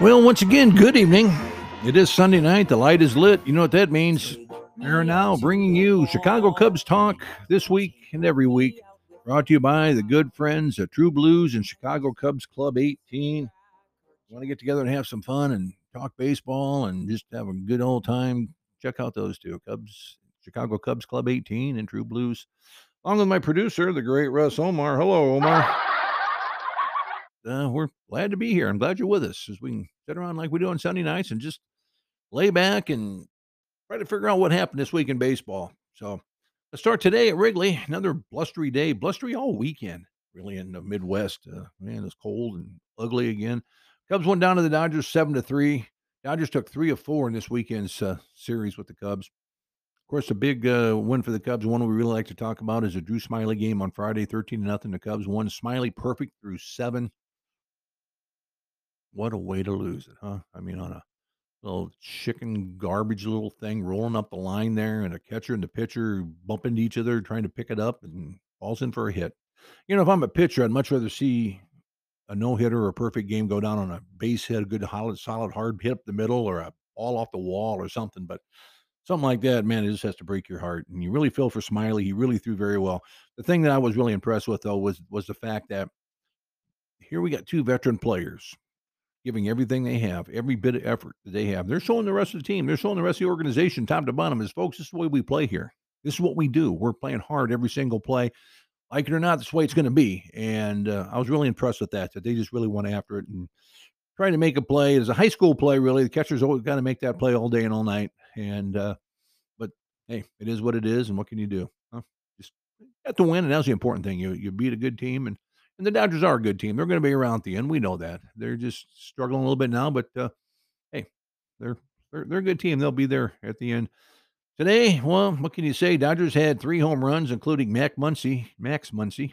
Well, once again, good evening. It is Sunday night. The light is lit. You know what that means. We're now bringing you Chicago Cubs talk this week and every week. Brought to you by the good friends at True Blues and Chicago Cubs Club 18. Want to get together and have some fun and talk baseball and just have a good old time? Check out those two Cubs, Chicago Cubs Club 18 and True Blues. Along with my producer, the great Russ Omar. Hello, Omar uh, we're glad to be here. I'm glad you're with us as we can sit around like we do on Sunday nights and just lay back and try to figure out what happened this week in baseball. So let's start today at Wrigley. Another blustery day, blustery all weekend, really in the Midwest. Uh, man, it's cold and ugly again. Cubs went down to the Dodgers seven to three. Dodgers took three of four in this weekend's uh, series with the Cubs. Of course, a big uh, win for the Cubs. One we really like to talk about is a Drew Smyly game on Friday, thirteen to nothing. The Cubs won. Smyly perfect through seven. What a way to lose it, huh? I mean, on a little chicken garbage little thing rolling up the line there, and a catcher and the pitcher bump into each other trying to pick it up and falls in for a hit. You know, if I'm a pitcher, I'd much rather see a no hitter or a perfect game go down on a base hit, a good solid, solid hard hit up the middle, or a ball off the wall or something. But something like that, man, it just has to break your heart. And you really feel for Smyly. He really threw very well. The thing that I was really impressed with though was was the fact that here we got two veteran players giving everything they have, every bit of effort that they have. They're showing the rest of the team, they're showing the rest of the organization, top to bottom, is folks, this is the way we play here. This is what we do. We're playing hard every single play. Like it or not, the way it's going to be. And uh, I was really impressed with that, that they just really went after it and trying to make a play. It's a high school play, really. The catcher's always got to make that play all day and all night. And, uh, but hey, it is what it is. And what can you do? Huh? Just got to win. And that's the important thing. You, you beat a good team and and the Dodgers are a good team. They're going to be around at the end. We know that. They're just struggling a little bit now, but uh, hey, they're, they're they're a good team. They'll be there at the end. Today, well, what can you say? Dodgers had three home runs, including Mac Muncy, Max Muncy,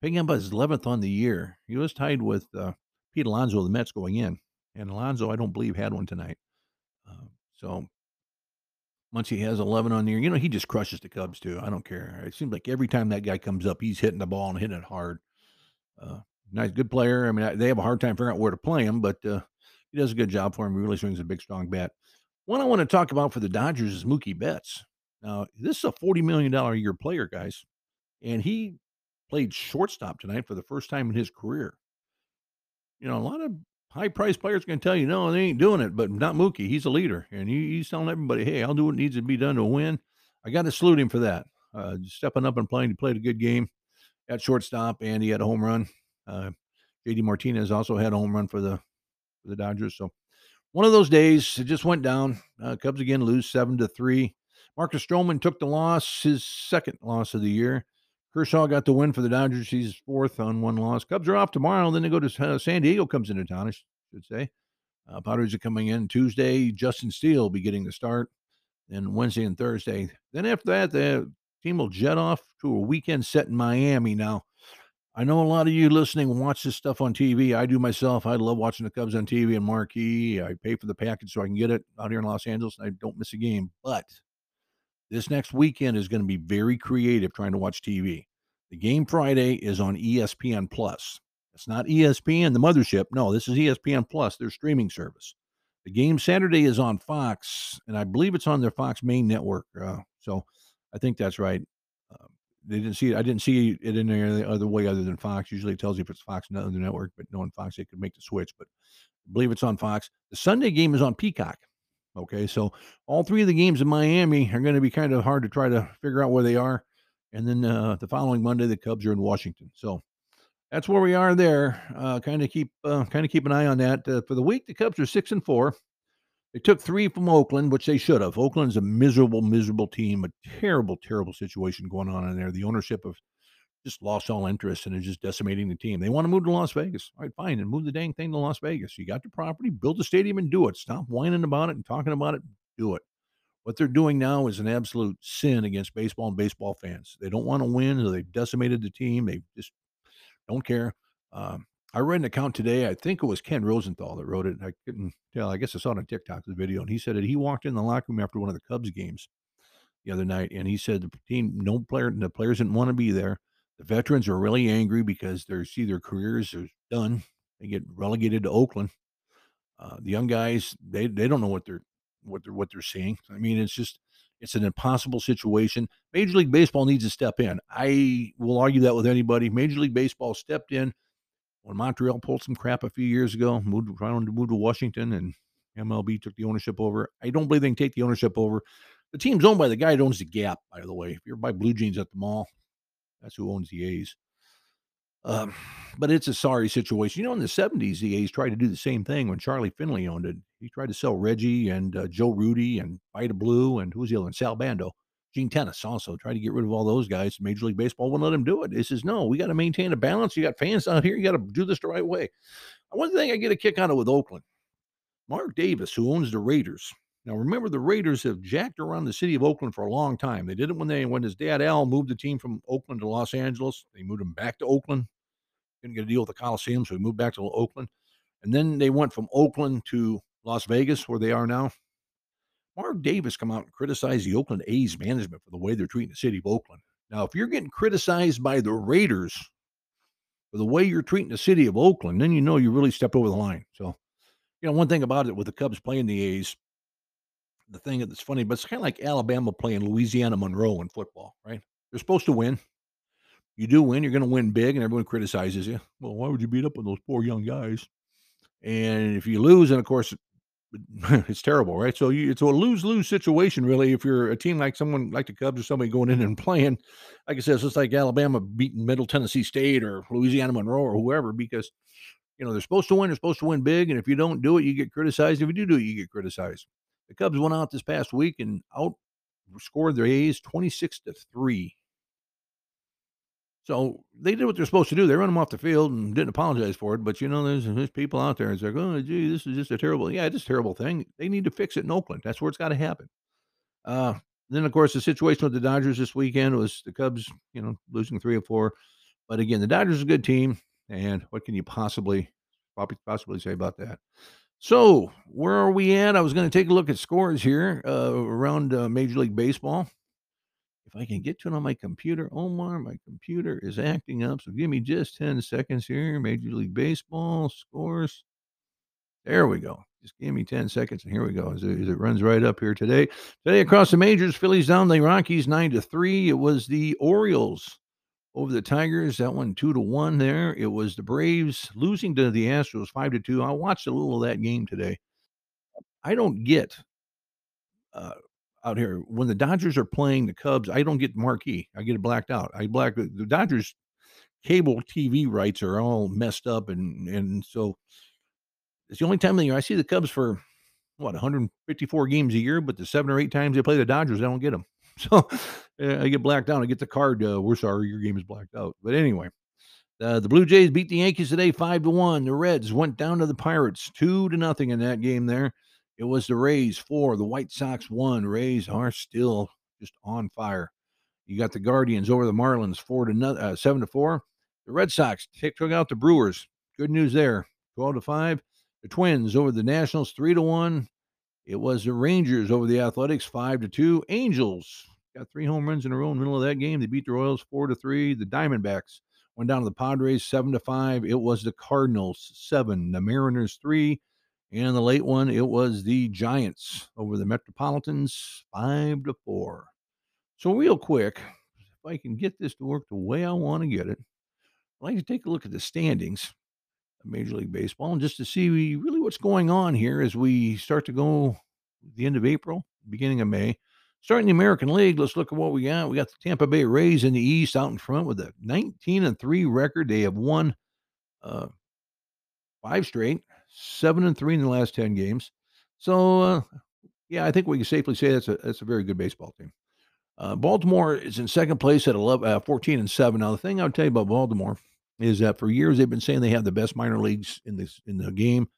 picking up his 11th on the year. He was tied with uh, Pete Alonso of the Mets going in, and Alonso, I don't believe, had one tonight. Uh, so Muncy has 11 on the year. You know, he just crushes the Cubs too. I don't care. It seems like every time that guy comes up, he's hitting the ball and hitting it hard. Uh, nice, good player. I mean, they have a hard time figuring out where to play him, but uh, he does a good job for him. He really swings a big, strong bat. One I want to talk about for the Dodgers is Mookie Betts. Now, this is a $40 million a year player, guys, and he played shortstop tonight for the first time in his career. You know, a lot of high priced players can tell you, no, they ain't doing it, but not Mookie. He's a leader, and he, he's telling everybody, hey, I'll do what needs to be done to win. I got to salute him for that. Uh, stepping up and playing. He played a good game at shortstop, and he had a home run. Uh, JD Martinez also had a home run for the for the Dodgers. So one of those days, it just went down. Uh, Cubs again lose seven to three. Marcus Stroman took the loss, his second loss of the year. Kershaw got the win for the Dodgers. He's fourth on one loss. Cubs are off tomorrow. Then they go to uh, San Diego. Comes into town, I should say. Uh, Padres are coming in Tuesday. Justin Steele will be getting the start. Then Wednesday and Thursday. Then after that, the Team will jet off to a weekend set in Miami. Now, I know a lot of you listening watch this stuff on TV. I do myself. I love watching the Cubs on TV and marquee. I pay for the package so I can get it out here in Los Angeles and I don't miss a game. But this next weekend is going to be very creative trying to watch TV. The game Friday is on ESPN Plus. It's not ESPN, the mothership. No, this is ESPN Plus, their streaming service. The game Saturday is on Fox, and I believe it's on their Fox main network. Uh, so I think that's right. Um, they didn't see it. I didn't see it in any other way other than Fox. Usually it tells you if it's Fox and other network, but knowing Fox, they could make the switch. But I believe it's on Fox. The Sunday game is on Peacock. Okay, so all three of the games in Miami are going to be kind of hard to try to figure out where they are. And then uh, the following Monday, the Cubs are in Washington. So that's where we are there. Uh, kind of keep uh, kind of keep an eye on that. Uh, for the week, the Cubs are six and four. They took three from Oakland, which they should have. Oakland's a miserable, miserable team, a terrible, terrible situation going on in there. The ownership of just lost all interest and is just decimating the team. They want to move to Las Vegas. All right, fine, and move the dang thing to Las Vegas. You got the property, build the stadium and do it. Stop whining about it and talking about it. Do it. What they're doing now is an absolute sin against baseball and baseball fans. They don't want to win, they've decimated the team. They just don't care. Um, I read an account today. I think it was Ken Rosenthal that wrote it. I couldn't tell. I guess I saw it on TikTok, the video, and he said that he walked in the locker room after one of the Cubs games the other night, and he said the team, no player, the players didn't want to be there. The veterans are really angry because they see their careers are done. They get relegated to Oakland. Uh, the young guys, they they don't know what they're what they're what they're seeing. I mean, it's just it's an impossible situation. Major League Baseball needs to step in. I will argue that with anybody. Major League Baseball stepped in when Montreal pulled some crap a few years ago, moved trying to move to Washington, and MLB took the ownership over. I don't believe they can take the ownership over. The team's owned by the guy that owns the Gap, by the way. If you're by Blue Jeans at the mall, that's who owns the A's. Um, but it's a sorry situation. You know, in the 70s, the A's tried to do the same thing when Charlie Finley owned it. He tried to sell Reggie and uh, Joe Rudi and Vida Blue and who was the other one? Sal Bando. Gene Tenace also tried to get rid of all those guys. Major League Baseball wouldn't let him do it. He says, no, we got to maintain a balance. You got fans out here. You got to do this the right way. One thing I get a kick out of with Oakland, Mark Davis, who owns the Raiders. Now, remember, the Raiders have jacked around the city of Oakland for a long time. They did it when they when his dad Al moved the team from Oakland to Los Angeles. They moved him back to Oakland. Didn't get a deal with the Coliseum, so he moved back to Oakland. And then they went from Oakland to Las Vegas, where they are now. Mark Davis come out and criticize the Oakland A's management for the way they're treating the city of Oakland. Now, if you're getting criticized by the Raiders for the way you're treating the city of Oakland, then you know you really stepped over the line. So, you know, one thing about it with the Cubs playing the A's, the thing that's funny, but it's kind of like Alabama playing Louisiana Monroe in football, right? They're supposed to win. You do win, you're going to win big, and everyone criticizes you. Well, why would you beat up on those poor young guys? And if you lose, and of course, it's terrible, right? So you, it's a lose lose situation, really. If you're a team like someone like the Cubs or somebody going in and playing, like I said, it's just like Alabama beating Middle Tennessee State or Louisiana Monroe or whoever, because you know they're supposed to win. They're supposed to win big, and if you don't do it, you get criticized. If you do do it, you get criticized. The Cubs went out this past week and out scored their A's twenty six to three. So they did what they're supposed to do. They run them off the field and didn't apologize for it. But you know, there's, there's people out there. It's like, oh, gee, this is just a terrible. Yeah, it's a terrible thing. They need to fix it in Oakland. That's where it's got to happen. Uh, then, of course, the situation with the Dodgers this weekend was the Cubs, you know, losing three or four. But again, the Dodgers are a good team, and what can you possibly possibly say about that? So, where are we at? I was going to take a look at scores here uh, around uh, Major League Baseball if I can get to it on my computer, Omar, my computer is acting up. So give me just 10 seconds here. Major League Baseball scores. There we go. Just give me 10 seconds and here we go. As it, as it runs right up here today. Today across the majors, Phillies down the Rockies 9 to 3. It was the Orioles over the Tigers. That one two to one there. It was the Braves losing to the Astros five to two. I watched a little of that game today. I don't get uh, out here when the Dodgers are playing the Cubs, I don't get marquee. I get it blacked out. I black the Dodgers cable TV rights are all messed up, and and so it's the only time of the year I see the Cubs for what 154 games a year, but the seven or eight times they play the Dodgers, I don't get them. So I get blacked out. I get the card. Uh, we're sorry, your game is blacked out. But anyway, uh, the Blue Jays beat the Yankees today, five to one. The Reds went down to the Pirates, two to nothing in that game there. It was the Rays four, the White Sox one. Rays are still just on fire. You got the Guardians over the Marlins four to no, uh, seven to four. The Red Sox took out the Brewers. Good news there, twelve to five. The Twins over the Nationals three to one. It was the Rangers over the Athletics five to two. Angels got three home runs in a row in the middle of that game. They beat the Royals four to three. The Diamondbacks went down to the Padres seven to five. It was the Cardinals seven, the Mariners three, and the late one, it was the Giants over the Metropolitans, five to four. So, real quick, if I can get this to work the way I want to get it, I'd like to take a look at the standings of Major League Baseball and just to see really what's going on here as we start to go the end of April, beginning of May. Starting the American League, let's look at what we got. We got the Tampa Bay Rays in the East out in front with a 19 and 3 record. They have won uh, five straight seven and three in the last 10 games. So, uh, yeah, I think we can safely say that's a, that's a very good baseball team. Uh, Baltimore is in second place at 11, uh, 14 and 7. Now, the thing I'll tell you about Baltimore is that for years they've been saying they have the best minor leagues in this in the game.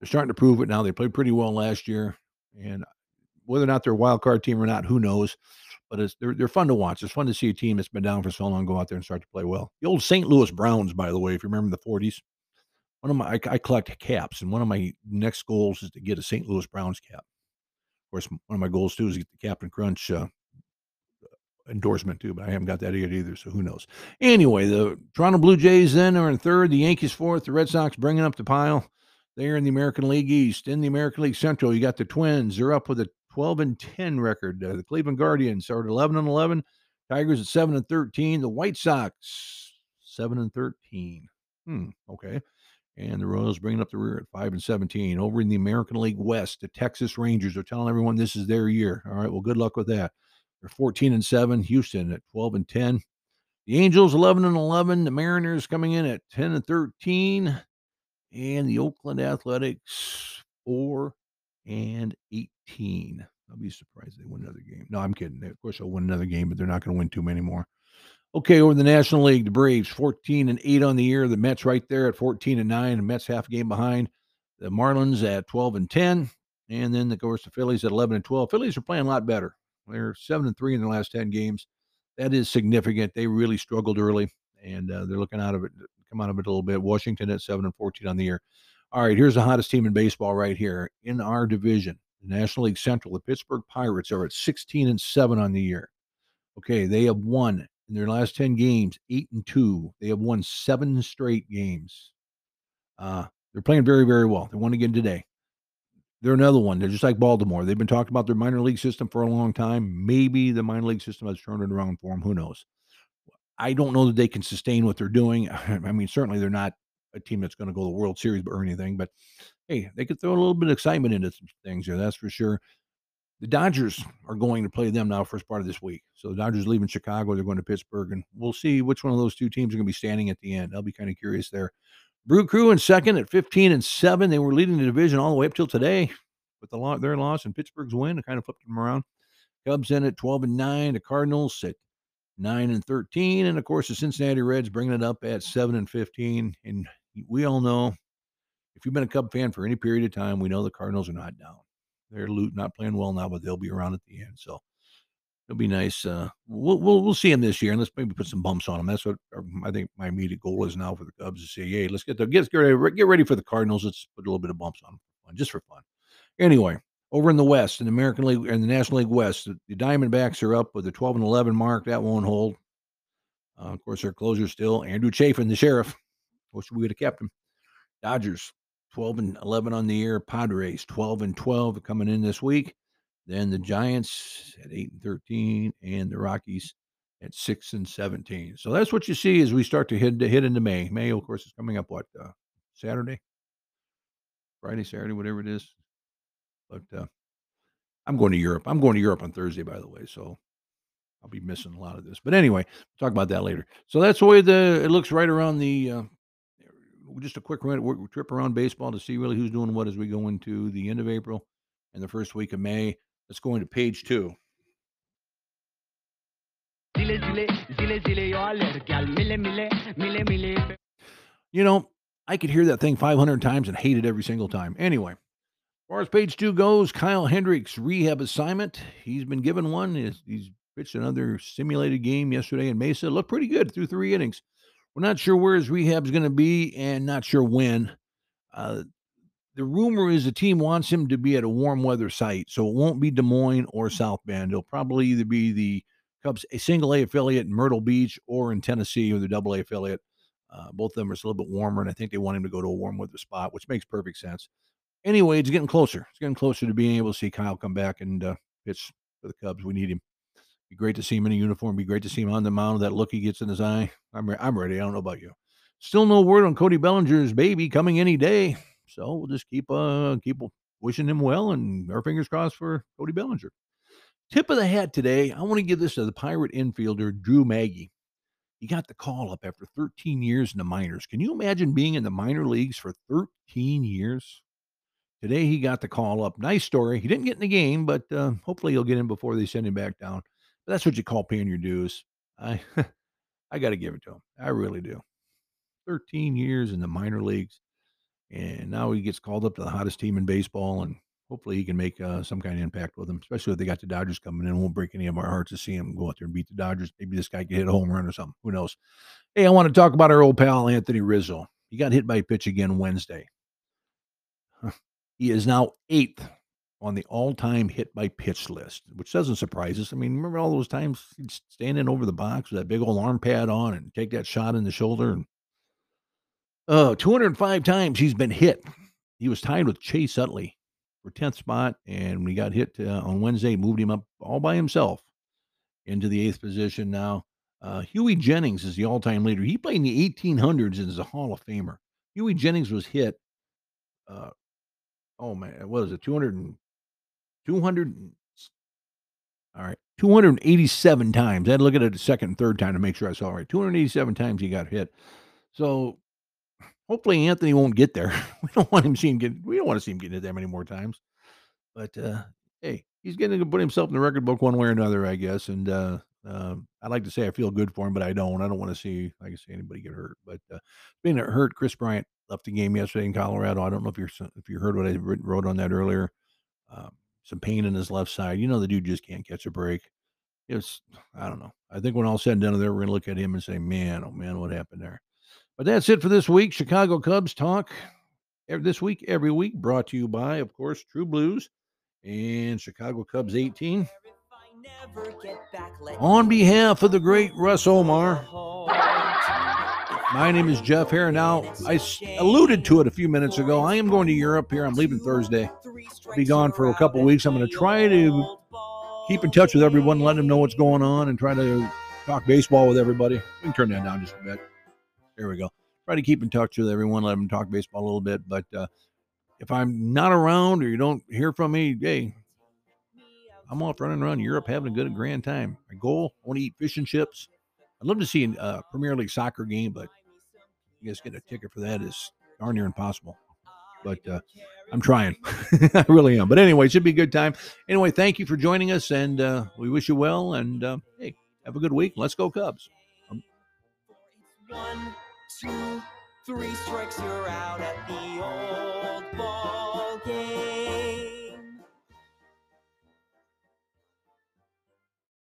They're starting to prove it now. They played pretty well last year, and whether or not they're a wild card team or not, who knows? But it's they're they're fun to watch. It's fun to see a team that's been down for so long go out there and start to play well. The old St. Louis Browns, by the way, if you remember the 40s, one of my I, I, collect caps, and one of my next goals is to get a St. Louis Browns cap. Of course, one of my goals too is to get the Captain Crunch uh, endorsement too, but I haven't got that yet either. So who knows? Anyway, the Toronto Blue Jays then are in third, the Yankees fourth, the Red Sox bringing up the pile. They're in the American League East, in the American League Central, you got the Twins. They're up with a 12 and 10 record. Uh, the Cleveland Guardians are at 11 and 11. Tigers at 7 and 13. The White Sox 7 and 13. Hmm, okay. And the Royals bringing up the rear at 5 and 17. Over in the American League West, the Texas Rangers are telling everyone this is their year. All right, well, good luck with that. They're 14 and 7. Houston at 12 and 10. The Angels 11 and 11. The Mariners coming in at 10 and 13. And the Oakland Athletics 4 and 18. I'll be surprised they win another game. No, I'm kidding. Of course, they'll win another game, but they're not going to win too many more. Okay, over the National League, the Braves 14 and 8 on the year. The Mets right there at 14 and 9. The Mets half a game behind. The Marlins at 12 and 10. And then, of course, the Phillies at 11 and 12. Phillies are playing a lot better. They're 7 and 3 in the last 10 games. That is significant. They really struggled early, and uh, they're looking out of it, come out of it a little bit. Washington at 7 and 14 on the year. All right, here's the hottest team in baseball right here in our division, the National League Central. The Pittsburgh Pirates are at 16 and 7 on the year. Okay, they have won in their last 10 games, 8 and 2. They have won seven straight games. Uh, they're playing very, very well. They won again today. They're another one. They're just like Baltimore. They've been talking about their minor league system for a long time. Maybe the minor league system has turned it around for them. Who knows? I don't know that they can sustain what they're doing. I mean, certainly they're not a team that's going to go to the World Series or anything, but hey, they could throw a little bit of excitement into some things here. That's for sure. The Dodgers are going to play them now first part of this week. So the Dodgers leaving Chicago, they're going to Pittsburgh, and we'll see which one of those two teams are going to be standing at the end. I'll be kind of curious there. Brew Crew in second at 15 and 7. They were leading the division all the way up till today. With the their loss and Pittsburgh's win, it kind of flipped them around. Cubs in at 12 and 9. The Cardinals at 9 and 13. And of course, the Cincinnati Reds bringing it up at 7 and 15. And we all know if you've been a Cub fan for any period of time, we know the Cardinals are not down. They're loot not playing well now, but they'll be around at the end. So it'll be nice. Uh, we'll, we'll we'll see them this year, and let's maybe put some bumps on them. That's what I think my immediate goal is now for the Cubs to say, "Hey, let's get the get get ready, get ready for the Cardinals. Let's put a little bit of bumps on them, just for fun." Anyway, over in the West, in the American League and the National League West, the, the Diamondbacks are up with the 12 and 11 mark. That won't hold. Uh, of course, their closer still Andrew Chafin, the sheriff. Wish we would have kept him. Dodgers 12 and 11 on the year. Padres 12 and 12 coming in this week. Then the Giants at 8 and 13, and the Rockies at 6 and 17. So that's what you see as we start to hit, to hit into May. May, of course, is coming up what? Uh, Saturday? Friday, Saturday, whatever it is. But uh, I'm going to Europe. I'm going to Europe on Thursday, by the way. So I'll be missing a lot of this. But anyway, talk about that later. So that's the way the it looks right around the. Uh, just a quick trip around baseball to see really who's doing what as we go into the end of April and the first week of May. Let's go into page two. You know, I could hear that thing 500 times and hate it every single time. Anyway, as far as page two goes, Kyle Hendricks rehab assignment. He's been given one. He's, he's pitched another simulated game yesterday in Mesa. Looked pretty good through three innings. We're not sure where his rehab is going to be and not sure when. Uh, the rumor is the team wants him to be at a warm weather site, so it won't be Des Moines or South Bend. It'll probably either be the Cubs a single A affiliate in Myrtle Beach or in Tennessee or the double A affiliate. Uh, both of them are a little bit warmer, and I think they want him to go to a warm weather spot, which makes perfect sense anyway, it's getting closer. It's getting closer to being able to see Kyle come back and uh, pitch for the Cubs. We need him. Be great to see him in a uniform. Be great to see him on the mound. That look he gets in his eye. I'm re- I'm ready. I don't know about you. Still no word on Cody Bellinger's baby coming any day. So we'll just keep uh keep wishing him well and our fingers crossed for Cody Bellinger. Tip of the hat today. I want to give this to the Pirate infielder Drew Maggi. He got the call up after 13 years in the minors. Can you imagine being in the minor leagues for 13 years? Today he got the call up. Nice story. He didn't get in the game, but uh, hopefully he'll get in before they send him back down. But that's what you call paying your dues. I I got to give it to him. I really do. 13 years in the minor leagues, and now he gets called up to the hottest team in baseball, and hopefully he can make uh, some kind of impact with them. Especially if they got the Dodgers coming in, it won't break any of our hearts to see him go out there and beat the Dodgers. Maybe this guy can hit a home run or something. Who knows? Hey, I want to talk about our old pal Anthony Rizzo. He got hit by a pitch again Wednesday. He is now eighth on the all-time hit by pitch list, which doesn't surprise us. I mean, remember all those times standing over the box with that big old arm pad on and take that shot in the shoulder and uh 205 times he's been hit. he was tied with Chase Utley for 10th spot. And when he got hit uh, on Wednesday, moved him up all by himself into the eighth position now. Uh, Hughie Jennings is the all time leader. He played in the 1800s and is a Hall of Famer. Hughie Jennings was hit, uh, oh man, what is it, 200, and, 200, all right, 287 times. I had to look at it a second and third time to make sure I saw it right. 287 times he got hit. So hopefully Anthony won't get there. We don't want him seeing get. We don't want to see him getting hit that many more times. But uh, hey, he's getting to put himself in the record book one way or another, I guess. And uh, uh, I'd like to say I feel good for him, but I don't. I don't want to see, like I say, anybody get hurt. But uh, being hurt, Kris Bryant left the game yesterday in Colorado. I don't know if you're if you heard what I wrote on that earlier. Um, some pain in his left side. You know, the dude just can't catch a break. It's I don't know. I think when all said and done, there we're gonna look at him and say, man, oh man, what happened there? But that's it for this week. Chicago Cubs talk this week, every week, brought to you by, of course, True Blues and Chicago Cubs 18. On behalf of the great Russ Omar, my name is Jeff Hare. Now, I alluded to it a few minutes ago. I am going to Europe here. I'm leaving Thursday. I'll be gone for a couple weeks. I'm going to try to keep in touch with everyone, let them know what's going on, and try to talk baseball with everybody. We can turn that down just a bit. There we go. Try to keep in touch with everyone, let them talk baseball a little bit. But uh, if I'm not around or you don't hear from me, hey, I'm off running around Europe having a good grand time. My goal, I want to eat fish and chips. I'd love to see a uh, Premier League soccer game, but I guess get a ticket for that is darn near impossible. But uh, I'm trying. I really am. But anyway, it should be a good time. Anyway, thank you for joining us, and uh, we wish you well. And uh, hey, have a good week. Let's go, Cubs. Um, One, two, three strikes, you're out at the